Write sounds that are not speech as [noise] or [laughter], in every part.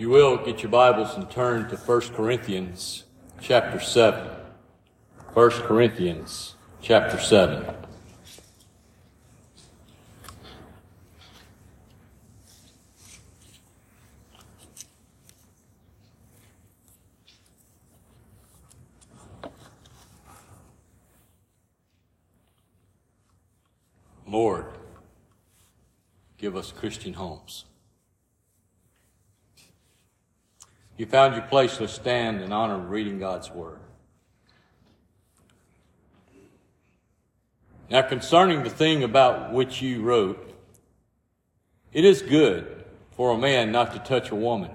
You will, get your Bibles and turn to 1 Corinthians chapter 7. 1 Corinthians chapter 7. Lord, give us Christian homes. You found your place to stand in honor of reading God's Word. Now, concerning the thing about which you wrote, it is good for a man not to touch a woman.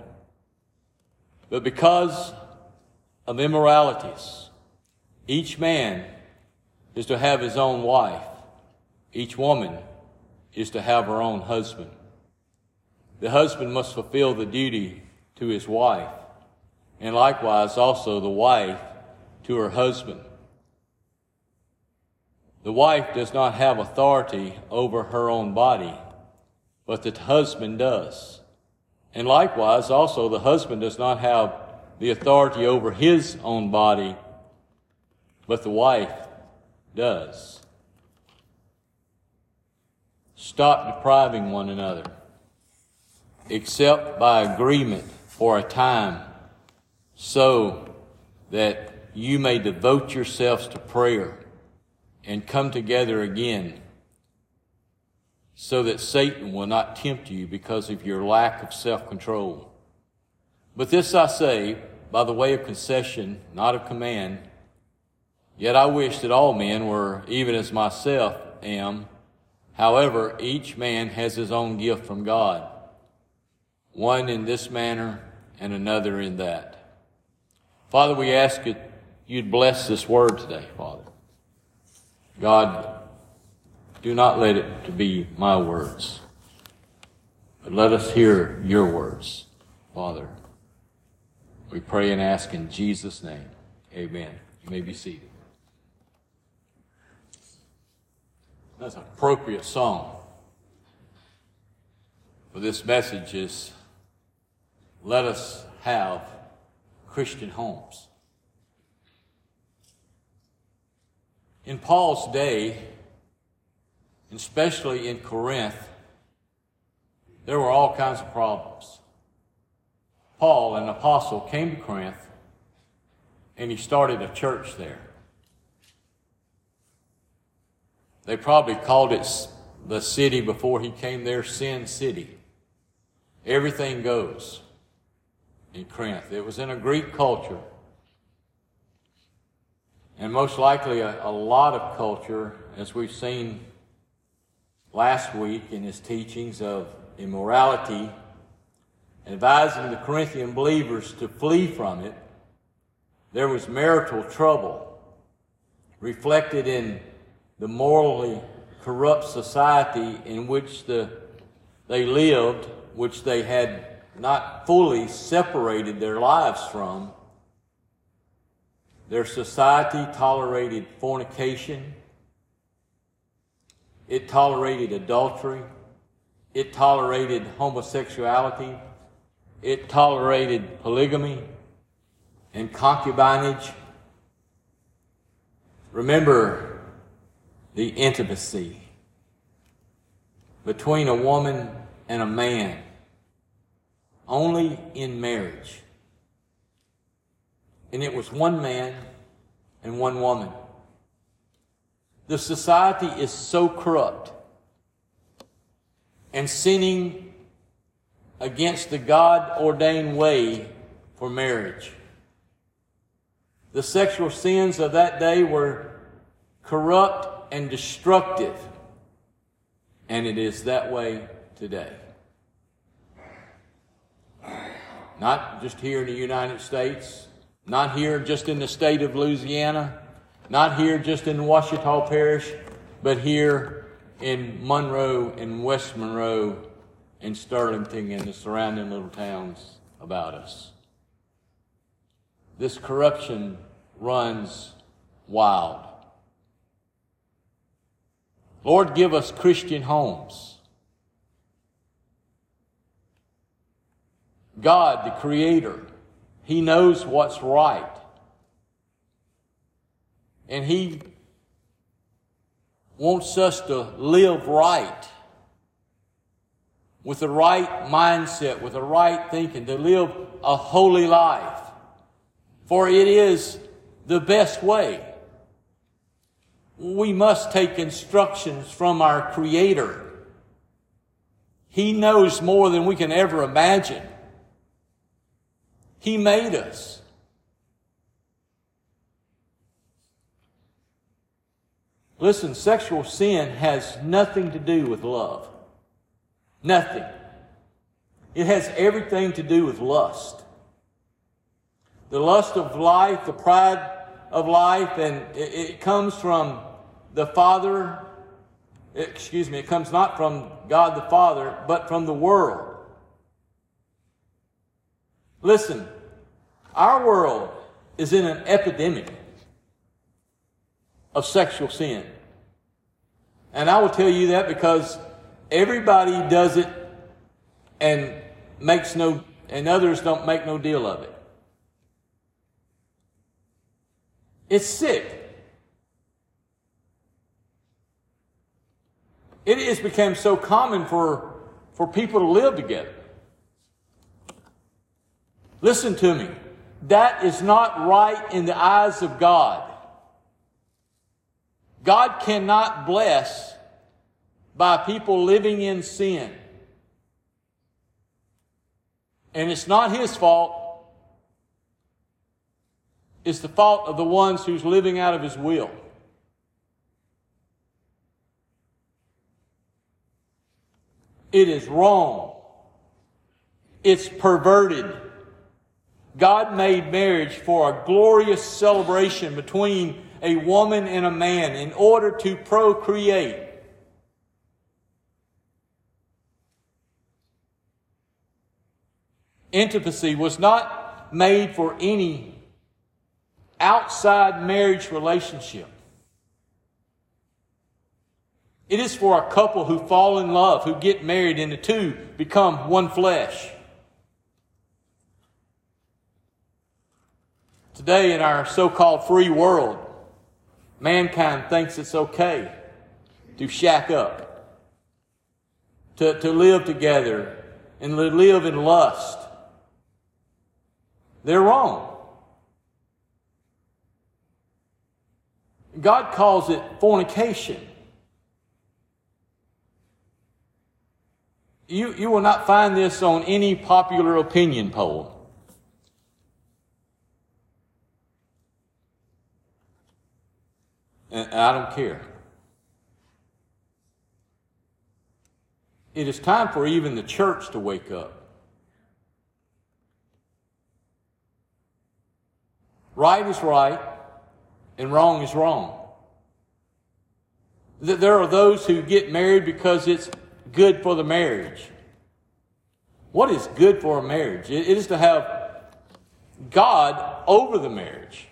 But because of immoralities, each man is to have his own wife each woman is to have her own husband. The husband must fulfill the duty to his wife, and likewise also the wife to her husband. The wife does not have authority over her own body, but the husband does. And likewise also the husband does not have the authority over his own body, but the wife does. Stop depriving one another, except by agreement for a time, so that you may devote yourselves to prayer and come together again, so that Satan will not tempt you because of your lack of self control. But this I say by the way of concession, not of command. Yet I wish that all men were even as myself am However, each man has his own gift from God, one in this manner and another in that. Father, we ask that you'd bless this word today, Father. God, do not let it to be my words, but let us hear your words, Father. We pray and ask in Jesus' name. Amen. You may be seated. That's an appropriate song for this message is let us have Christian homes. In Paul's day, especially in Corinth, there were all kinds of problems. Paul, an apostle, came to Corinth and he started a church there. They probably called it the city before he came there, Sin City. Everything goes in Corinth. It was in a Greek culture. And most likely a, a lot of culture, as we've seen last week in his teachings of immorality, advising the Corinthian believers to flee from it. There was marital trouble reflected in the morally corrupt society in which the, they lived, which they had not fully separated their lives from. Their society tolerated fornication. It tolerated adultery. It tolerated homosexuality. It tolerated polygamy and concubinage. Remember, the intimacy between a woman and a man only in marriage. And it was one man and one woman. The society is so corrupt and sinning against the God ordained way for marriage. The sexual sins of that day were corrupt and destructive. And it is that way today. Not just here in the United States, not here just in the state of Louisiana, not here just in Ouachita Parish, but here in Monroe and West Monroe and Sterlington and the surrounding little towns about us. This corruption runs wild. Lord, give us Christian homes. God, the Creator. He knows what's right. And He wants us to live right with the right mindset, with the right thinking, to live a holy life. For it is the best way. We must take instructions from our Creator. He knows more than we can ever imagine. He made us. Listen, sexual sin has nothing to do with love. Nothing. It has everything to do with lust. The lust of life, the pride of life, and it, comes from the Father. Excuse me, it comes not from God the Father, but from the world. Listen, our world is in an epidemic of sexual sin. And I will tell you that because everybody does it and makes no, and others don't make no deal of it. It's sick. It has become so common for, for people to live together. Listen to me. That is not right in the eyes of God. God cannot bless by people living in sin. And it's not his fault. It's the fault of the ones who's living out of his will. It is wrong. It's perverted. God made marriage for a glorious celebration between a woman and a man in order to procreate. Intimacy was not made for any outside marriage relationship. It is for a couple who fall in love, who get married, and the two become one flesh. Today, in our so called free world, mankind thinks it's okay to shack up, to, to live together, and live in lust. They're wrong. God calls it fornication. You, you will not find this on any popular opinion poll. And I don't care. It is time for even the church to wake up. Right is right, and wrong is wrong. There are those who get married because it's good for the marriage. What is good for a marriage? It is to have God over the marriage.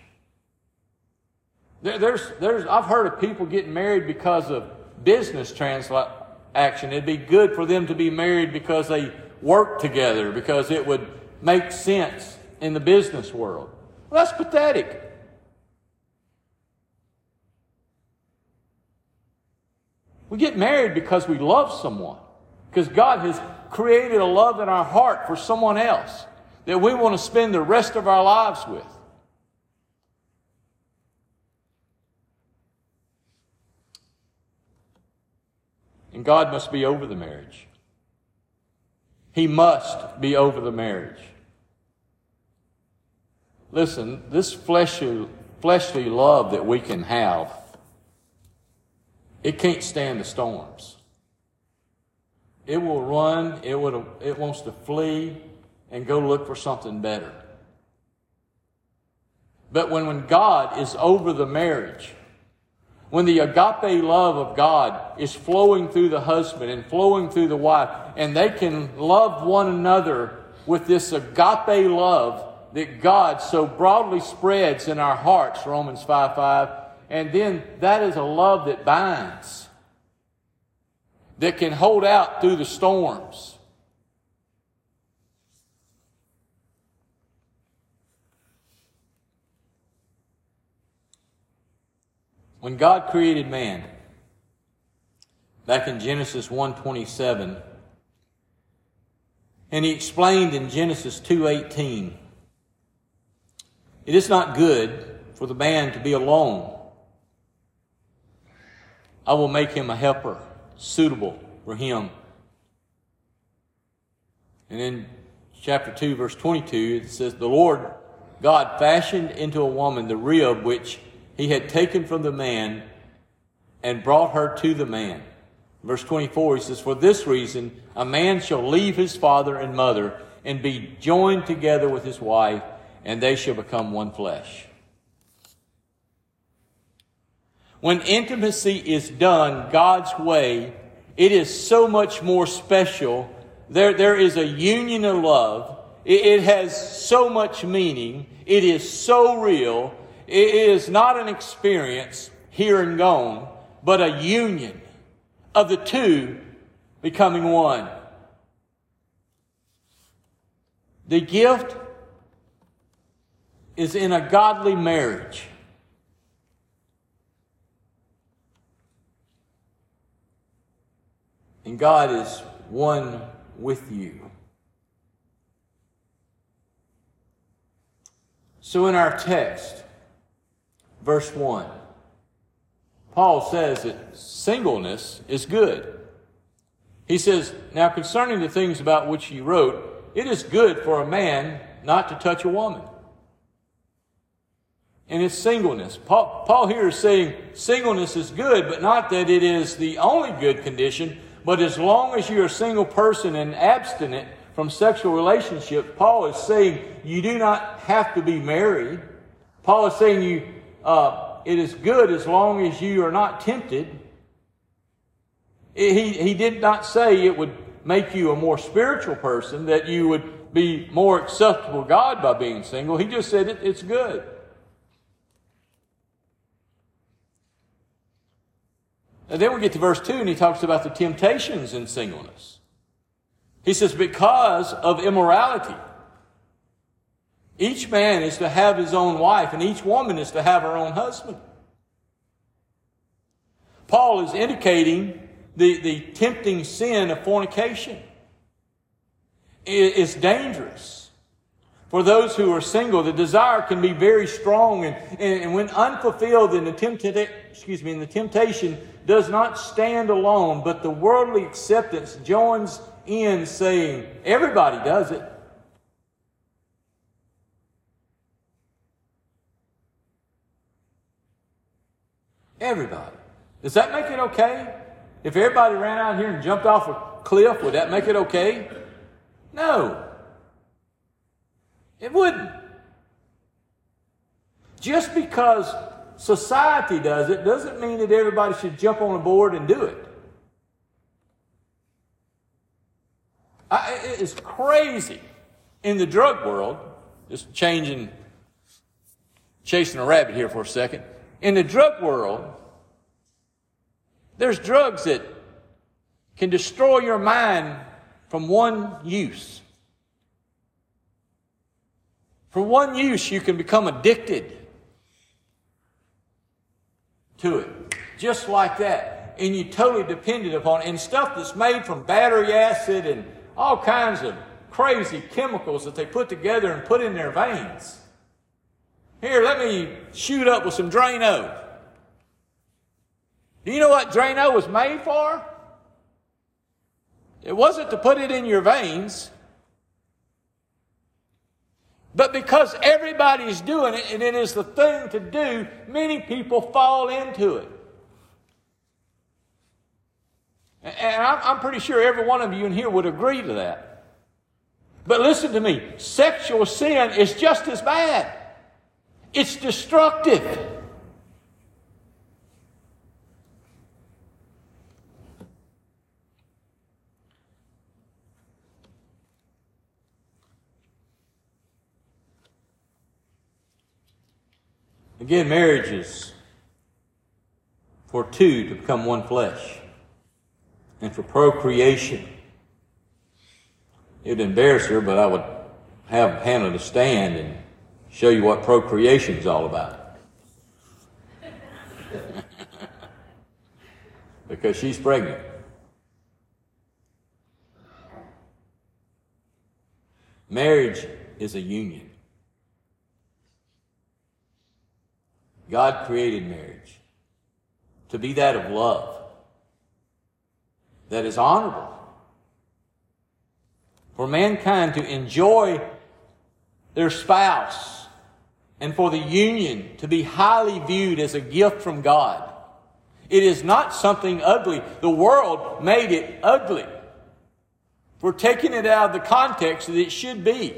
There's, there's, I've heard of people getting married because of business transaction. It'd be good for them to be married because they work together, because it would make sense in the business world. Well, that's pathetic. We get married because we love someone, because God has created a love in our heart for someone else that we want to spend the rest of our lives with. And God must be over the marriage. He must be over the marriage. Listen, this fleshly, fleshly love that we can have, it can't stand the storms. It will run, it, will, it wants to flee and go look for something better. But when, when God is over the marriage, when the agape love of God is flowing through the husband and flowing through the wife, and they can love one another with this agape love that God so broadly spreads in our hearts, Romans 5 5. And then that is a love that binds, that can hold out through the storms. When God created man, back in Genesis 1:27, and he explained in Genesis 2:18, it is not good for the man to be alone. I will make him a helper suitable for him. And in chapter 2, verse 22, it says, The Lord God fashioned into a woman the rib which he had taken from the man and brought her to the man. Verse 24, he says, For this reason, a man shall leave his father and mother and be joined together with his wife, and they shall become one flesh. When intimacy is done God's way, it is so much more special. There, there is a union of love. It, it has so much meaning. It is so real. It is not an experience here and gone, but a union of the two becoming one. The gift is in a godly marriage. And God is one with you. So in our text, verse 1, Paul says that singleness is good. He says, Now concerning the things about which he wrote, it is good for a man not to touch a woman. And it's singleness. Paul, Paul here is saying singleness is good, but not that it is the only good condition, but as long as you're a single person and abstinent from sexual relationships, Paul is saying you do not have to be married. Paul is saying you, uh, it is good as long as you are not tempted. He, he did not say it would make you a more spiritual person, that you would be more acceptable to God by being single. He just said it, it's good. And then we get to verse 2 and he talks about the temptations in singleness. He says, because of immorality. Each man is to have his own wife and each woman is to have her own husband. Paul is indicating the, the tempting sin of fornication. It's dangerous. For those who are single, the desire can be very strong, and, and, when unfulfilled, in the temptation, excuse me, in the temptation does not stand alone, but the worldly acceptance joins in saying, everybody does it. Everybody. Does that make it okay? If everybody ran out here and jumped off a cliff, would that make it okay? No. It wouldn't. Just because society does it doesn't mean that everybody should jump on a board and do it. I, it's crazy in the drug world, just changing, chasing a rabbit here for a second. In the drug world, there's drugs that can destroy your mind from one use. For one use, you can become addicted to it. Just like that. And you're totally dependent upon it. And stuff that's made from battery acid and all kinds of crazy chemicals that they put together and put in their veins. Here, let me shoot up with some Drano. Do you know what Drano was made for? It wasn't to put it in your veins. But because everybody's doing it and it is the thing to do, many people fall into it. And I'm pretty sure every one of you in here would agree to that. But listen to me sexual sin is just as bad, it's destructive. Again, marriage is for two to become one flesh and for procreation. It would embarrass her, but I would have Hannah to stand and show you what procreation is all about. [laughs] because she's pregnant. Marriage is a union. God created marriage to be that of love, that is honorable. For mankind to enjoy their spouse and for the union to be highly viewed as a gift from God. It is not something ugly. The world made it ugly. We're taking it out of the context that it should be.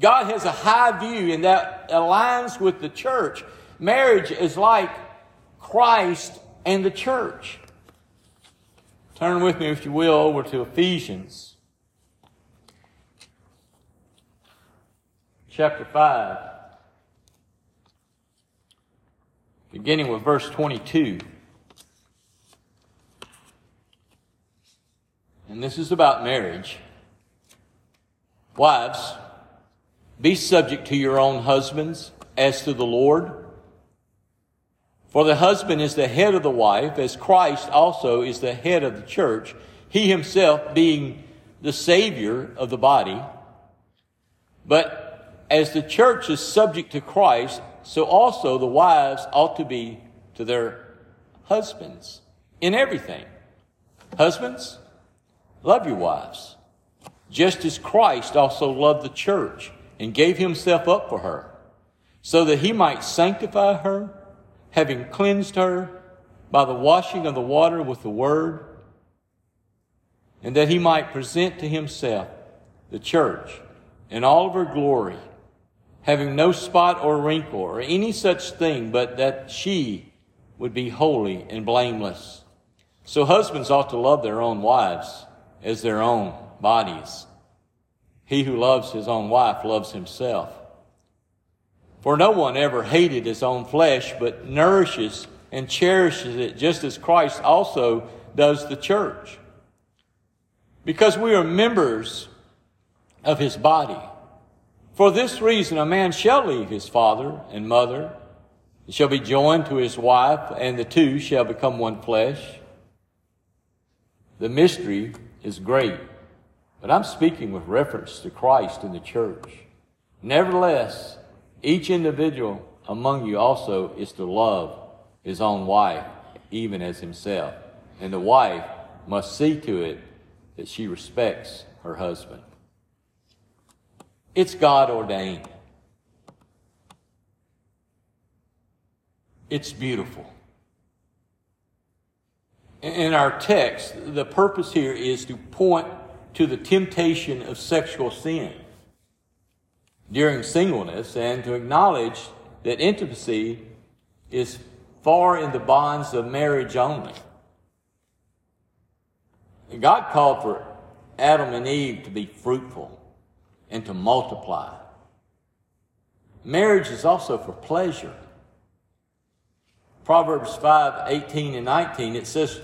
God has a high view, and that aligns with the church. Marriage is like Christ and the church. Turn with me, if you will, over to Ephesians chapter 5, beginning with verse 22. And this is about marriage. Wives, be subject to your own husbands as to the Lord. For the husband is the head of the wife, as Christ also is the head of the church, he himself being the Savior of the body. But as the church is subject to Christ, so also the wives ought to be to their husbands in everything. Husbands, love your wives, just as Christ also loved the church and gave himself up for her, so that he might sanctify her, having cleansed her by the washing of the water with the word, and that he might present to himself the church in all of her glory, having no spot or wrinkle or any such thing, but that she would be holy and blameless. So husbands ought to love their own wives as their own bodies. He who loves his own wife loves himself. For no one ever hated his own flesh, but nourishes and cherishes it just as Christ also does the church. Because we are members of his body. For this reason, a man shall leave his father and mother, and shall be joined to his wife, and the two shall become one flesh. The mystery is great. But I'm speaking with reference to Christ and the church. Nevertheless, each individual among you also is to love his own wife, even as himself. And the wife must see to it that she respects her husband. It's God ordained. It's beautiful. In our text, the purpose here is to point to the temptation of sexual sin during singleness and to acknowledge that intimacy is far in the bonds of marriage only. God called for Adam and Eve to be fruitful and to multiply. Marriage is also for pleasure. Proverbs 5 18 and 19, it says,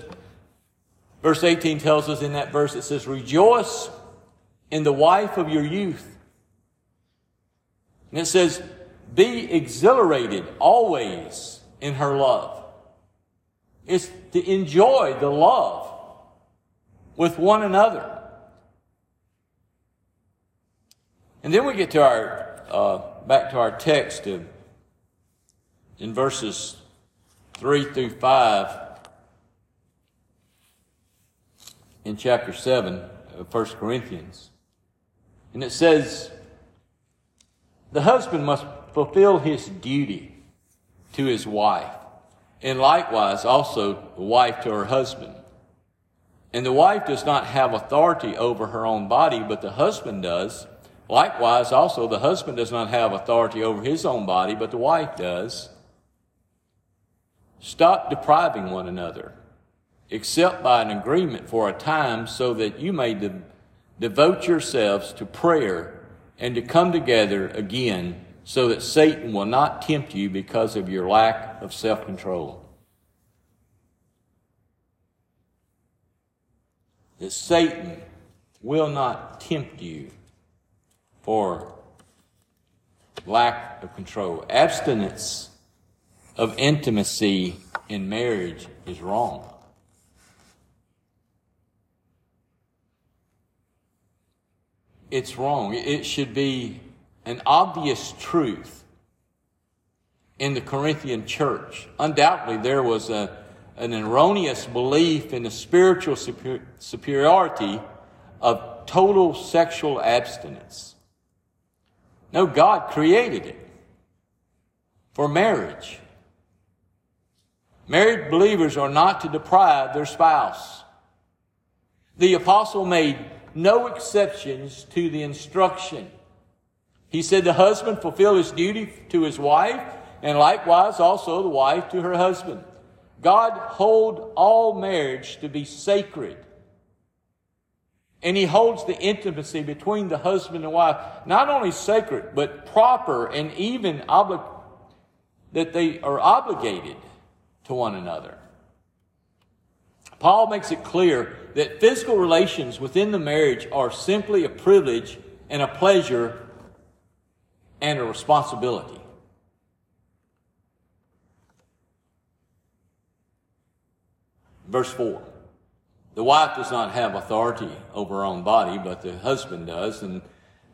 Verse 18 tells us in that verse, it says, Rejoice in the wife of your youth. And it says, Be exhilarated always in her love. It's to enjoy the love with one another. And then we get to our, uh, back to our text of, in verses 3 through 5 in chapter 7 of 1 Corinthians. And it says, the husband must fulfill his duty to his wife, and likewise also the wife to her husband. And the wife does not have authority over her own body, but the husband does. Likewise, also the husband does not have authority over his own body, but the wife does. Stop depriving one another except by an agreement for a time so that you may de- devote yourselves to prayer and to come together again so that Satan will not tempt you because of your lack of self control. That Satan will not tempt you for lack of control. Abstinence of intimacy in marriage is wrong. It's wrong. It should be an obvious truth in the Corinthian church. Undoubtedly, there was a, an erroneous belief in the spiritual superiority of total sexual abstinence. No, God created it for marriage. Married believers are not to deprive their spouse. The apostle made no exceptions to the instruction. He said the husband fulfill his duty to his wife, and likewise also the wife to her husband. God hold all marriage to be sacred. And he holds the intimacy between the husband and wife not only sacred, but proper and even obli- that they are obligated to one another. Paul makes it clear that physical relations within the marriage are simply a privilege and a pleasure and a responsibility. Verse 4 The wife does not have authority over her own body, but the husband does. And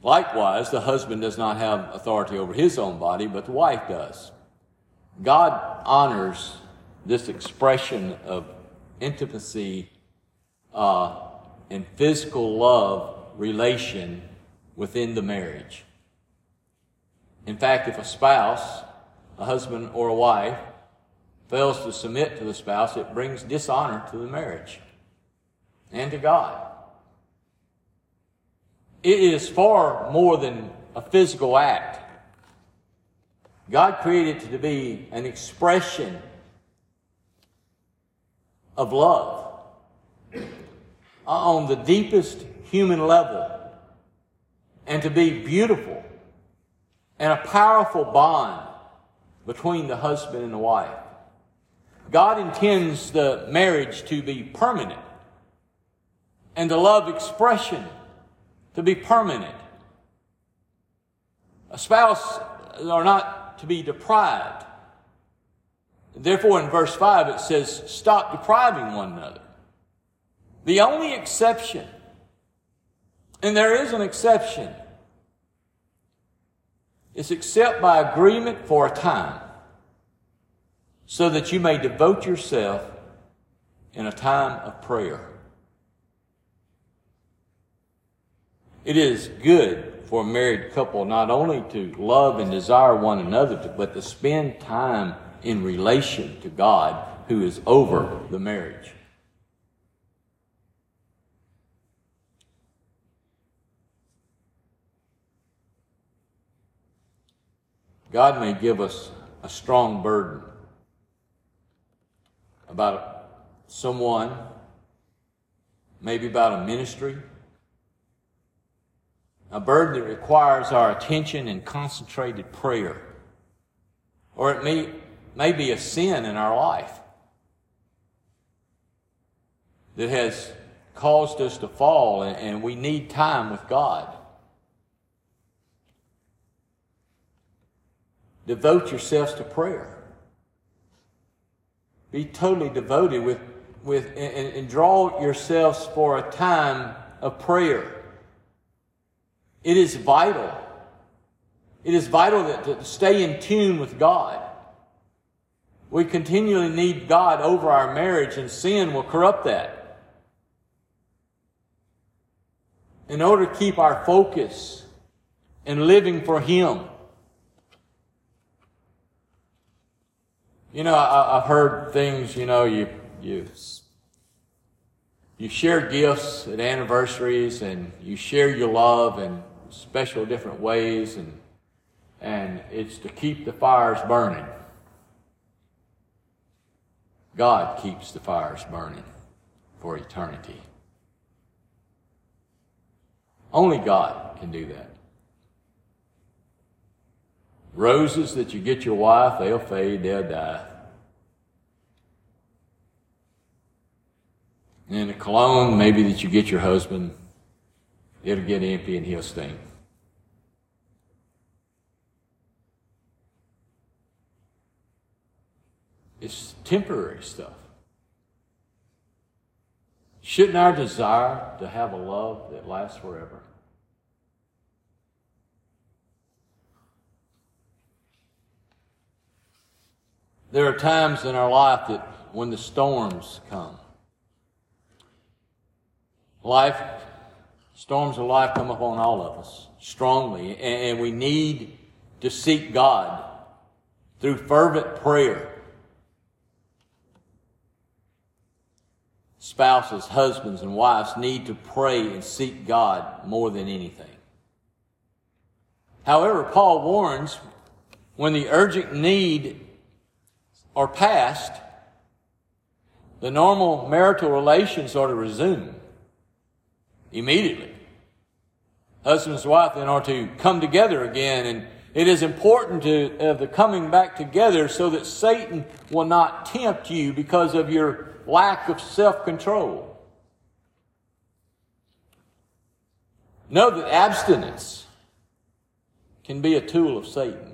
likewise, the husband does not have authority over his own body, but the wife does. God honors this expression of intimacy uh, and physical love relation within the marriage. In fact, if a spouse, a husband or a wife, fails to submit to the spouse, it brings dishonor to the marriage and to God. It is far more than a physical act. God created it to be an expression of love uh, on the deepest human level and to be beautiful and a powerful bond between the husband and the wife. God intends the marriage to be permanent and the love expression to be permanent. A spouse are not to be deprived Therefore, in verse 5, it says, Stop depriving one another. The only exception, and there is an exception, is except by agreement for a time, so that you may devote yourself in a time of prayer. It is good for a married couple not only to love and desire one another, but to spend time in relation to God who is over the marriage. God may give us a strong burden about someone, maybe about a ministry, a burden that requires our attention and concentrated prayer. Or it may may be a sin in our life that has caused us to fall, and we need time with God. Devote yourselves to prayer. Be totally devoted with, with and, and draw yourselves for a time of prayer. It is vital. It is vital that, to stay in tune with God. We continually need God over our marriage, and sin will corrupt that. In order to keep our focus and living for Him. You know, I, have heard things, you know, you, you, you share gifts at anniversaries and you share your love in special different ways and, and it's to keep the fires burning. God keeps the fires burning for eternity. Only God can do that. Roses that you get your wife, they'll fade, they'll die. And a cologne, maybe that you get your husband, it'll get empty and he'll stink. It's temporary stuff. Shouldn't our desire to have a love that lasts forever? There are times in our life that when the storms come, life, storms of life come upon all of us strongly, and we need to seek God through fervent prayer. Spouses, husbands, and wives need to pray and seek God more than anything. However, Paul warns when the urgent need are past, the normal marital relations are to resume immediately. Husbands and wife then are to come together again and it is important to uh, the coming back together so that Satan will not tempt you because of your lack of self-control. Know that abstinence can be a tool of Satan.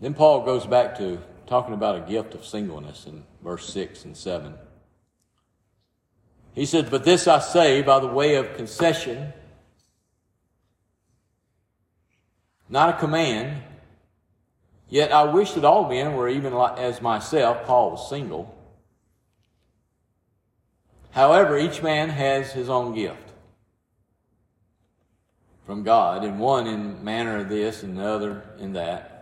Then Paul goes back to talking about a gift of singleness in verse 6 and 7. He said, But this I say by the way of concession, not a command. Yet I wish that all men were even as myself. Paul was single. However, each man has his own gift from God, and one in manner of this, and the other in that.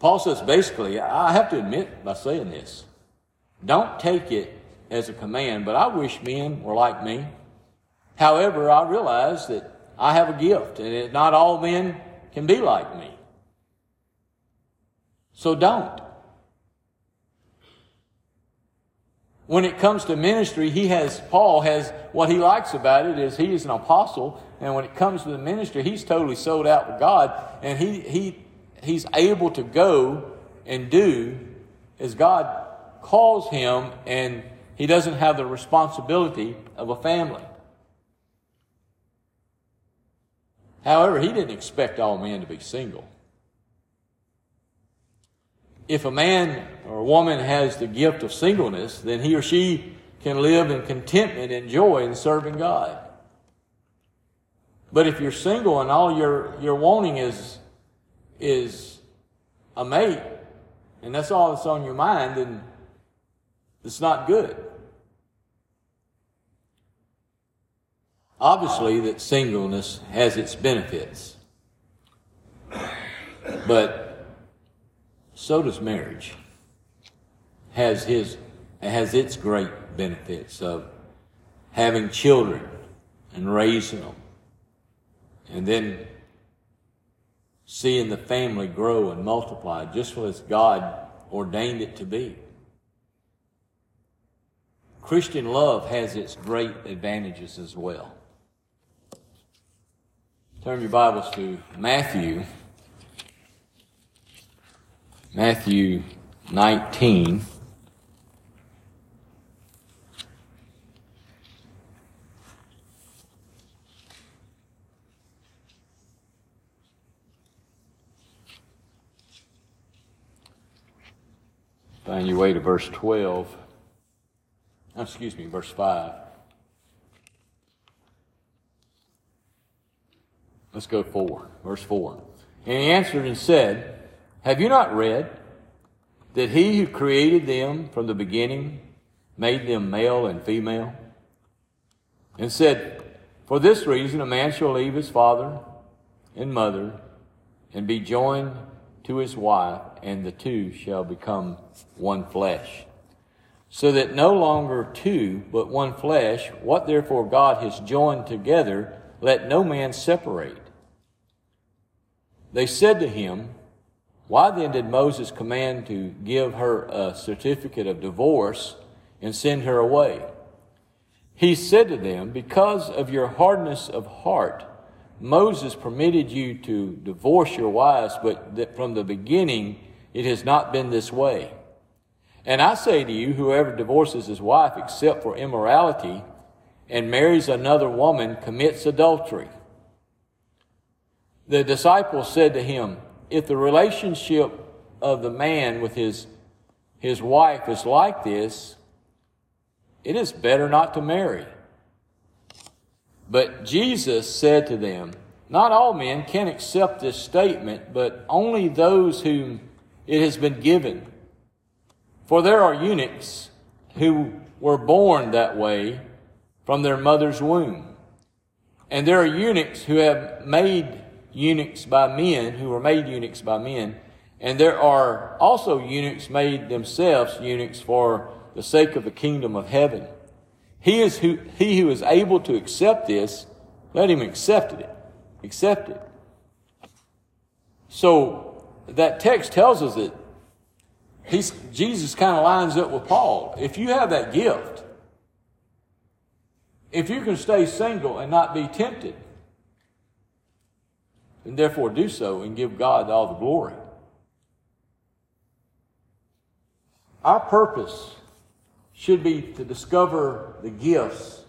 Paul says basically, I have to admit by saying this, don't take it as a command, but I wish men were like me. However, I realize that I have a gift and not all men can be like me. So don't. When it comes to ministry, he has, Paul has, what he likes about it is he is an apostle, and when it comes to the ministry, he's totally sold out for God, and he, he he's able to go and do as God calls him, and he doesn't have the responsibility of a family. However, he didn't expect all men to be single. If a man or a woman has the gift of singleness, then he or she can live in contentment and joy in serving God. But if you're single and all you're, you're wanting is is a mate, and that's all that's on your mind, then it's not good. Obviously, that singleness has its benefits, but so does marriage. Has his has its great benefits of having children and raising them, and then seeing the family grow and multiply just as God ordained it to be. Christian love has its great advantages as well. Turn your Bibles to Matthew. Matthew 19. Find your way to verse 12. Oh, excuse me, verse 5. Let's go 4. Verse 4. And he answered and said, Have you not read that he who created them from the beginning made them male and female? And said, For this reason a man shall leave his father and mother and be joined to his wife, and the two shall become one flesh. So that no longer two, but one flesh, what therefore God has joined together, let no man separate. They said to him, Why then did Moses command to give her a certificate of divorce and send her away? He said to them, Because of your hardness of heart, Moses permitted you to divorce your wives, but that from the beginning it has not been this way. And I say to you, whoever divorces his wife except for immorality and marries another woman commits adultery. The disciples said to him, If the relationship of the man with his, his wife is like this, it is better not to marry. But Jesus said to them, Not all men can accept this statement, but only those whom it has been given. For there are eunuchs who were born that way from their mother's womb. And there are eunuchs who have made eunuchs by men, who were made eunuchs by men. And there are also eunuchs made themselves eunuchs for the sake of the kingdom of heaven. He is who, he who is able to accept this, let him accept it. Accept it. So that text tells us that he's, Jesus kind of lines up with Paul. If you have that gift, if you can stay single and not be tempted, and therefore do so and give God all the glory. Our purpose should be to discover the gifts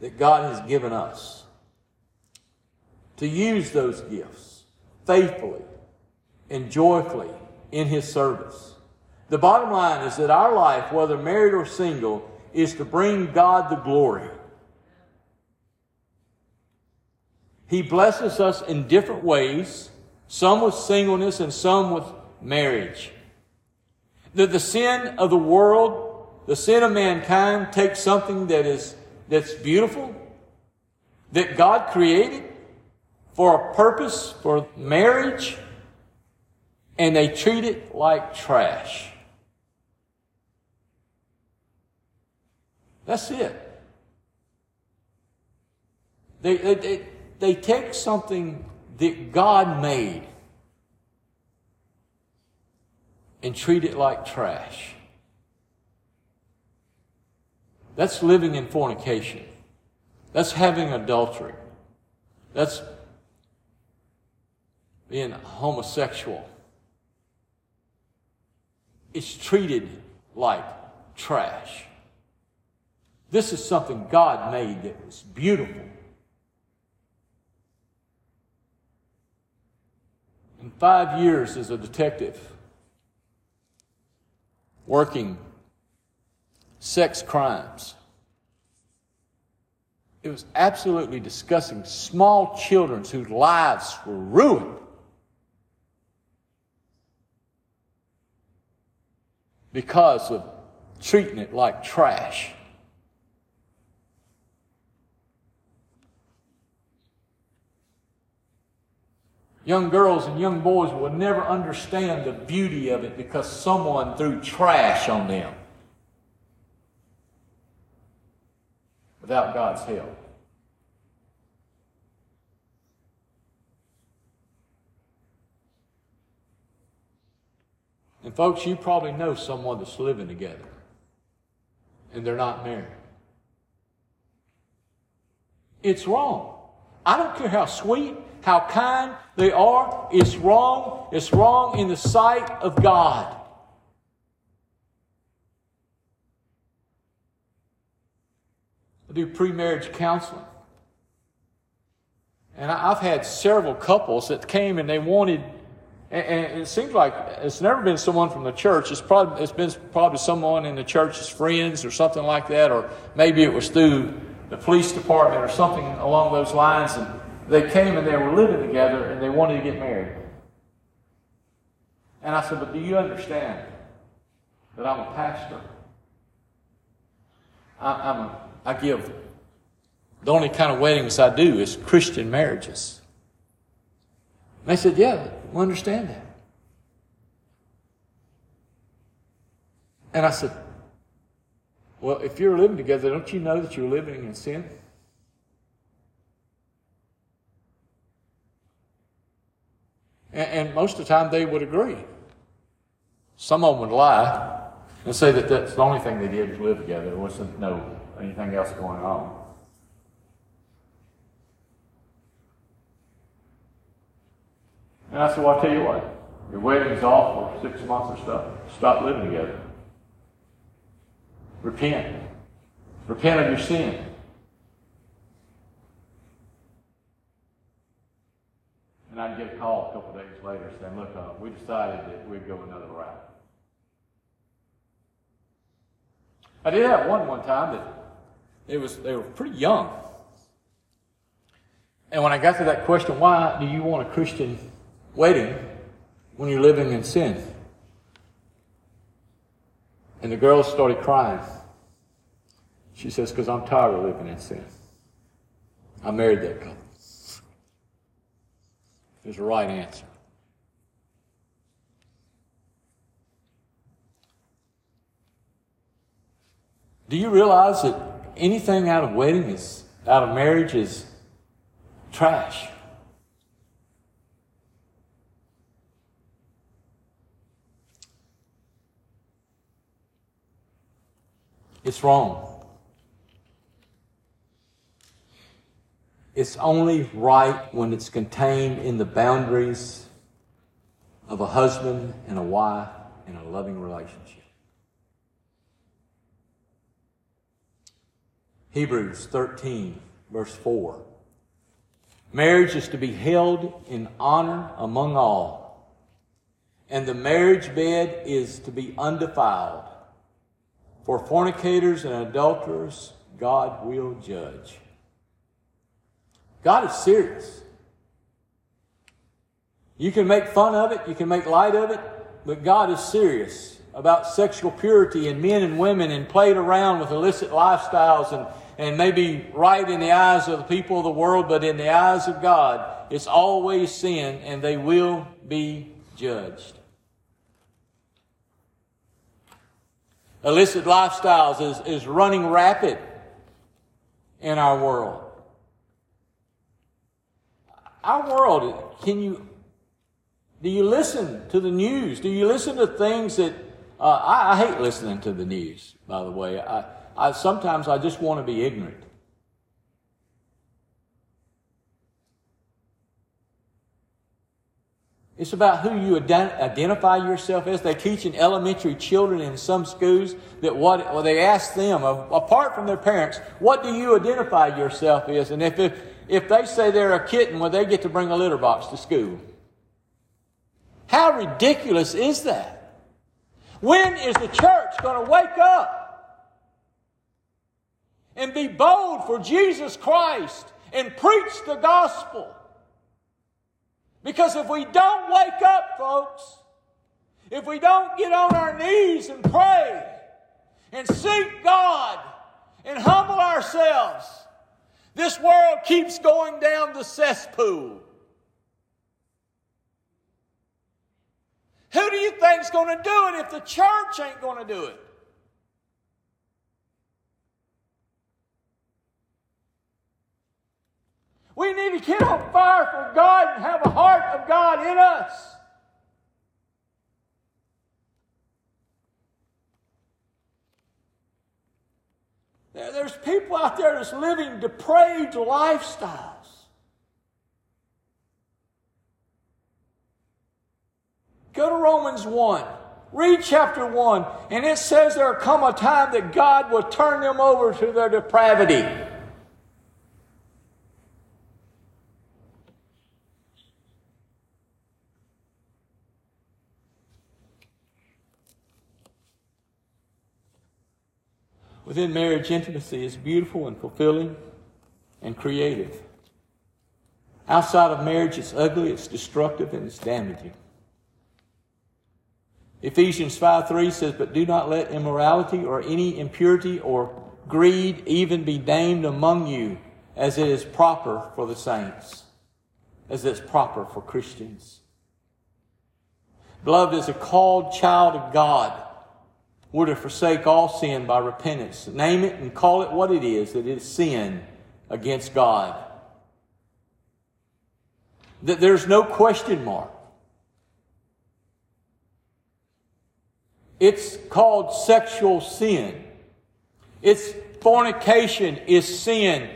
that God has given us, to use those gifts faithfully and joyfully in His service. The bottom line is that our life, whether married or single, is to bring God the glory. He blesses us in different ways, some with singleness and some with marriage. That the sin of the world the sin of mankind takes something that is that's beautiful, that God created for a purpose for marriage, and they treat it like trash. That's it. They, they, they, take something that God made and treat it like trash. That's living in fornication. That's having adultery. That's being homosexual. It's treated like trash. This is something God made that was beautiful. In five years as a detective, working sex crimes. It was absolutely disgusting. Small children whose lives were ruined because of treating it like trash. Young girls and young boys will never understand the beauty of it because someone threw trash on them. without God's help. And folks, you probably know someone that's living together and they're not married. It's wrong. I don't care how sweet, how kind they are, it's wrong. It's wrong in the sight of God. I do pre-marriage counseling. And I've had several couples that came and they wanted, and it seems like it's never been someone from the church. It's probably it's been probably someone in the church's friends or something like that, or maybe it was through the police department or something along those lines. And they came and they were living together and they wanted to get married. And I said, but do you understand that I'm a pastor? I, I'm a I give. The only kind of weddings I do is Christian marriages. And they said, Yeah, understand that. And I said, Well, if you're living together, don't you know that you're living in sin? And, and most of the time they would agree. Some of them would lie and say that that's the only thing they did was live together. There wasn't no anything else going on. And I said, Well, I'll tell you what, your wedding's off for six months or so. Stop living together. Repent. Repent of your sin. And I'd get a call a couple days later saying, look, uh, we decided that we'd go another route. I did have one one time that it was they were pretty young. And when I got to that question, why do you want a Christian wedding when you're living in sin? And the girl started crying. She says, because I'm tired of living in sin. I married that couple. It was the right answer. Do you realize that anything out of wedding is out of marriage is trash? It's wrong. It's only right when it's contained in the boundaries of a husband and a wife in a loving relationship. Hebrews 13, verse 4. Marriage is to be held in honor among all, and the marriage bed is to be undefiled. For fornicators and adulterers, God will judge. God is serious. You can make fun of it, you can make light of it, but God is serious about sexual purity and men and women and played around with illicit lifestyles and, and maybe right in the eyes of the people of the world, but in the eyes of God, it's always sin and they will be judged. Illicit lifestyles is, is running rapid in our world. Our world, can you, do you listen to the news? Do you listen to things that, uh, I, I, hate listening to the news, by the way. I, I, sometimes I just want to be ignorant. It's about who you identify yourself as. They teach in elementary children in some schools that what well, they ask them, apart from their parents, what do you identify yourself as? And if, if if they say they're a kitten, well, they get to bring a litter box to school. How ridiculous is that? When is the church going to wake up and be bold for Jesus Christ and preach the gospel? Because if we don't wake up, folks, if we don't get on our knees and pray and seek God and humble ourselves, this world keeps going down the cesspool. Who do you think's going to do it if the church ain't going to do it? We need to get on fire for God and have a heart of God in us. There's people out there that's living depraved lifestyles. Go to Romans 1. Read chapter 1, and it says there come a time that God will turn them over to their depravity. Within marriage intimacy is beautiful and fulfilling and creative. Outside of marriage, it's ugly, it's destructive, and it's damaging. Ephesians 5 3 says, But do not let immorality or any impurity or greed even be named among you, as it is proper for the saints, as it's proper for Christians. Beloved, as a called child of God, we're to forsake all sin by repentance. Name it and call it what it is that it is sin against God. That there's no question mark. It's called sexual sin. It's fornication is sin,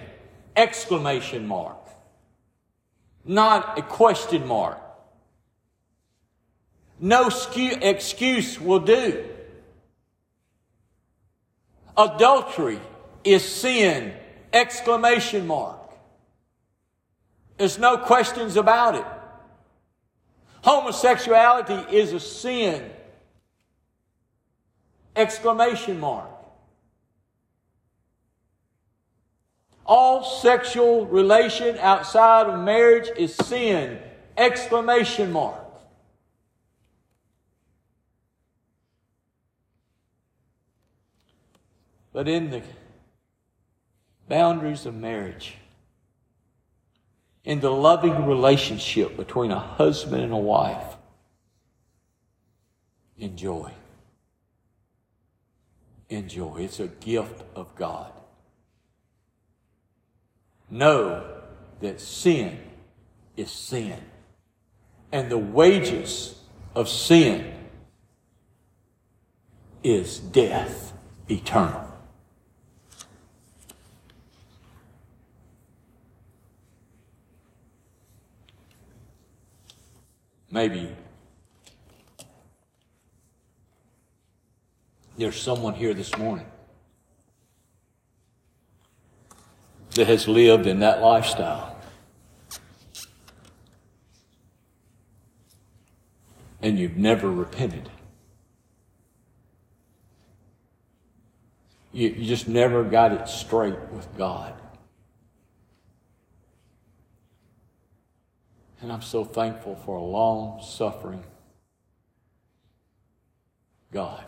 exclamation mark. Not a question mark. No excuse will do. Adultery is sin! Exclamation mark. There's no questions about it. Homosexuality is a sin. Exclamation mark. All sexual relation outside of marriage is sin. Exclamation mark. But in the boundaries of marriage, in the loving relationship between a husband and a wife, enjoy. Enjoy. It's a gift of God. Know that sin is sin. And the wages of sin is death eternal. Maybe there's someone here this morning that has lived in that lifestyle. And you've never repented. You, you just never got it straight with God. And I'm so thankful for a long suffering God.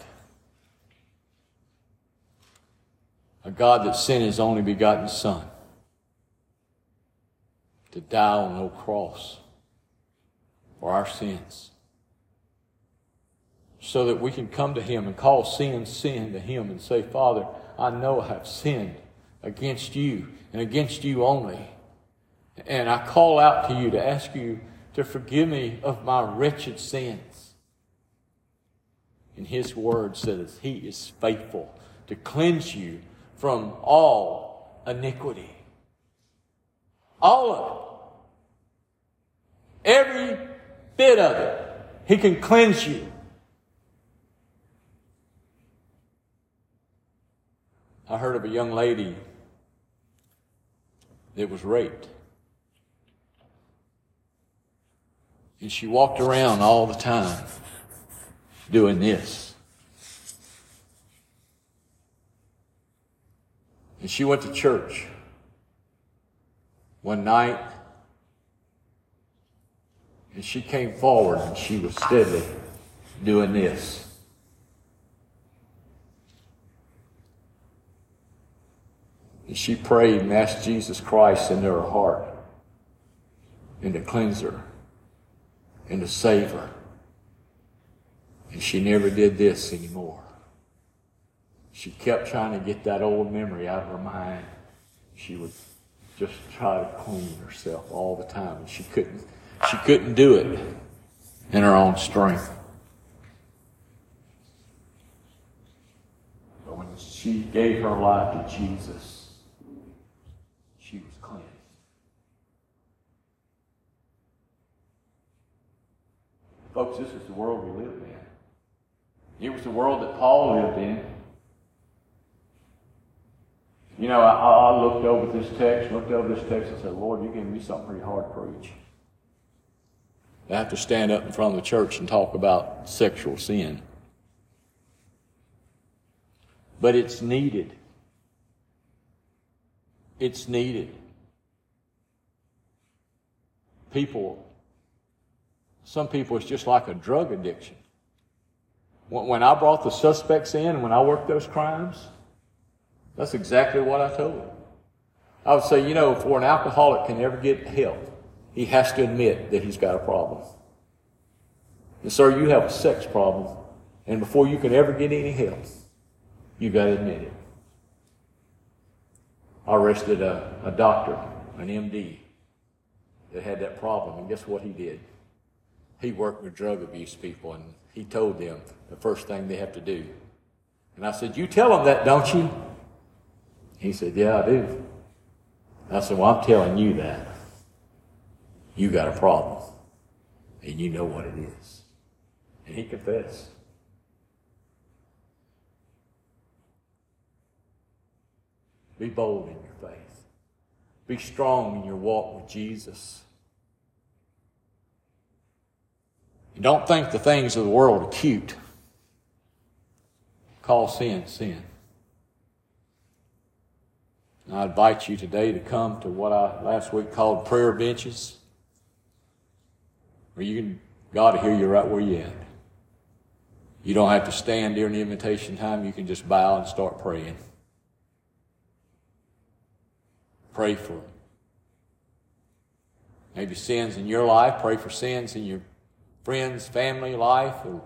A God that sent his only begotten Son to die on no cross for our sins. So that we can come to him and call sin sin to him and say, Father, I know I have sinned against you and against you only. And I call out to you to ask you to forgive me of my wretched sins. And his word says he is faithful to cleanse you from all iniquity. All of it. Every bit of it. He can cleanse you. I heard of a young lady that was raped. And she walked around all the time doing this. And she went to church one night and she came forward and she was steadily doing this. And she prayed and asked Jesus Christ into her heart and to cleanse her and to save her. And she never did this anymore. She kept trying to get that old memory out of her mind. She would just try to clean herself all the time. And she couldn't, she couldn't do it in her own strength. But when she gave her life to Jesus, Folks, this is the world we live in. It was the world that Paul lived in. You know, I, I looked over this text, looked over this text, and said, Lord, you're giving me something pretty hard to preach. I have to stand up in front of the church and talk about sexual sin. But it's needed. It's needed. People some people, it's just like a drug addiction. When I brought the suspects in when I worked those crimes, that's exactly what I told them. I would say, you know, for an alcoholic can ever get help, he has to admit that he's got a problem. And sir, you have a sex problem, and before you can ever get any help, you got to admit it. I arrested a, a doctor, an MD, that had that problem, and guess what he did? He worked with drug abuse people and he told them the first thing they have to do. And I said, You tell them that, don't you? He said, Yeah, I do. I said, Well, I'm telling you that. You got a problem. And you know what it is. And he confessed. Be bold in your faith. Be strong in your walk with Jesus. Don't think the things of the world are cute. Call sin sin. I invite you today to come to what I last week called prayer benches, where you can, God will hear you right where you're at. You don't have to stand during the invitation time. You can just bow and start praying. Pray for maybe sins in your life. Pray for sins in your friends, family life, and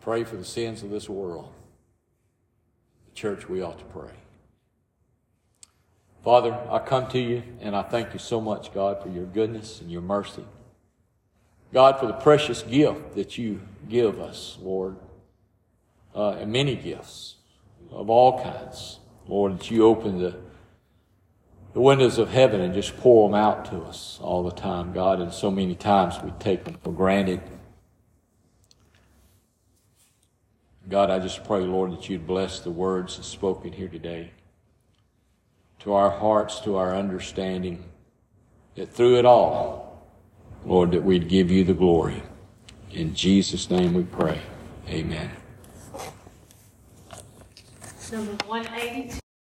pray for the sins of this world. The church, we ought to pray. Father, I come to you and I thank you so much, God, for your goodness and your mercy. God, for the precious gift that you give us, Lord, uh, and many gifts of all kinds. Lord, that you open the, the windows of heaven and just pour them out to us all the time, God, and so many times we take them for granted. God, I just pray, Lord, that you'd bless the words spoken here today to our hearts, to our understanding, that through it all, Lord, that we'd give you the glory. In Jesus' name we pray. Amen. Number 182.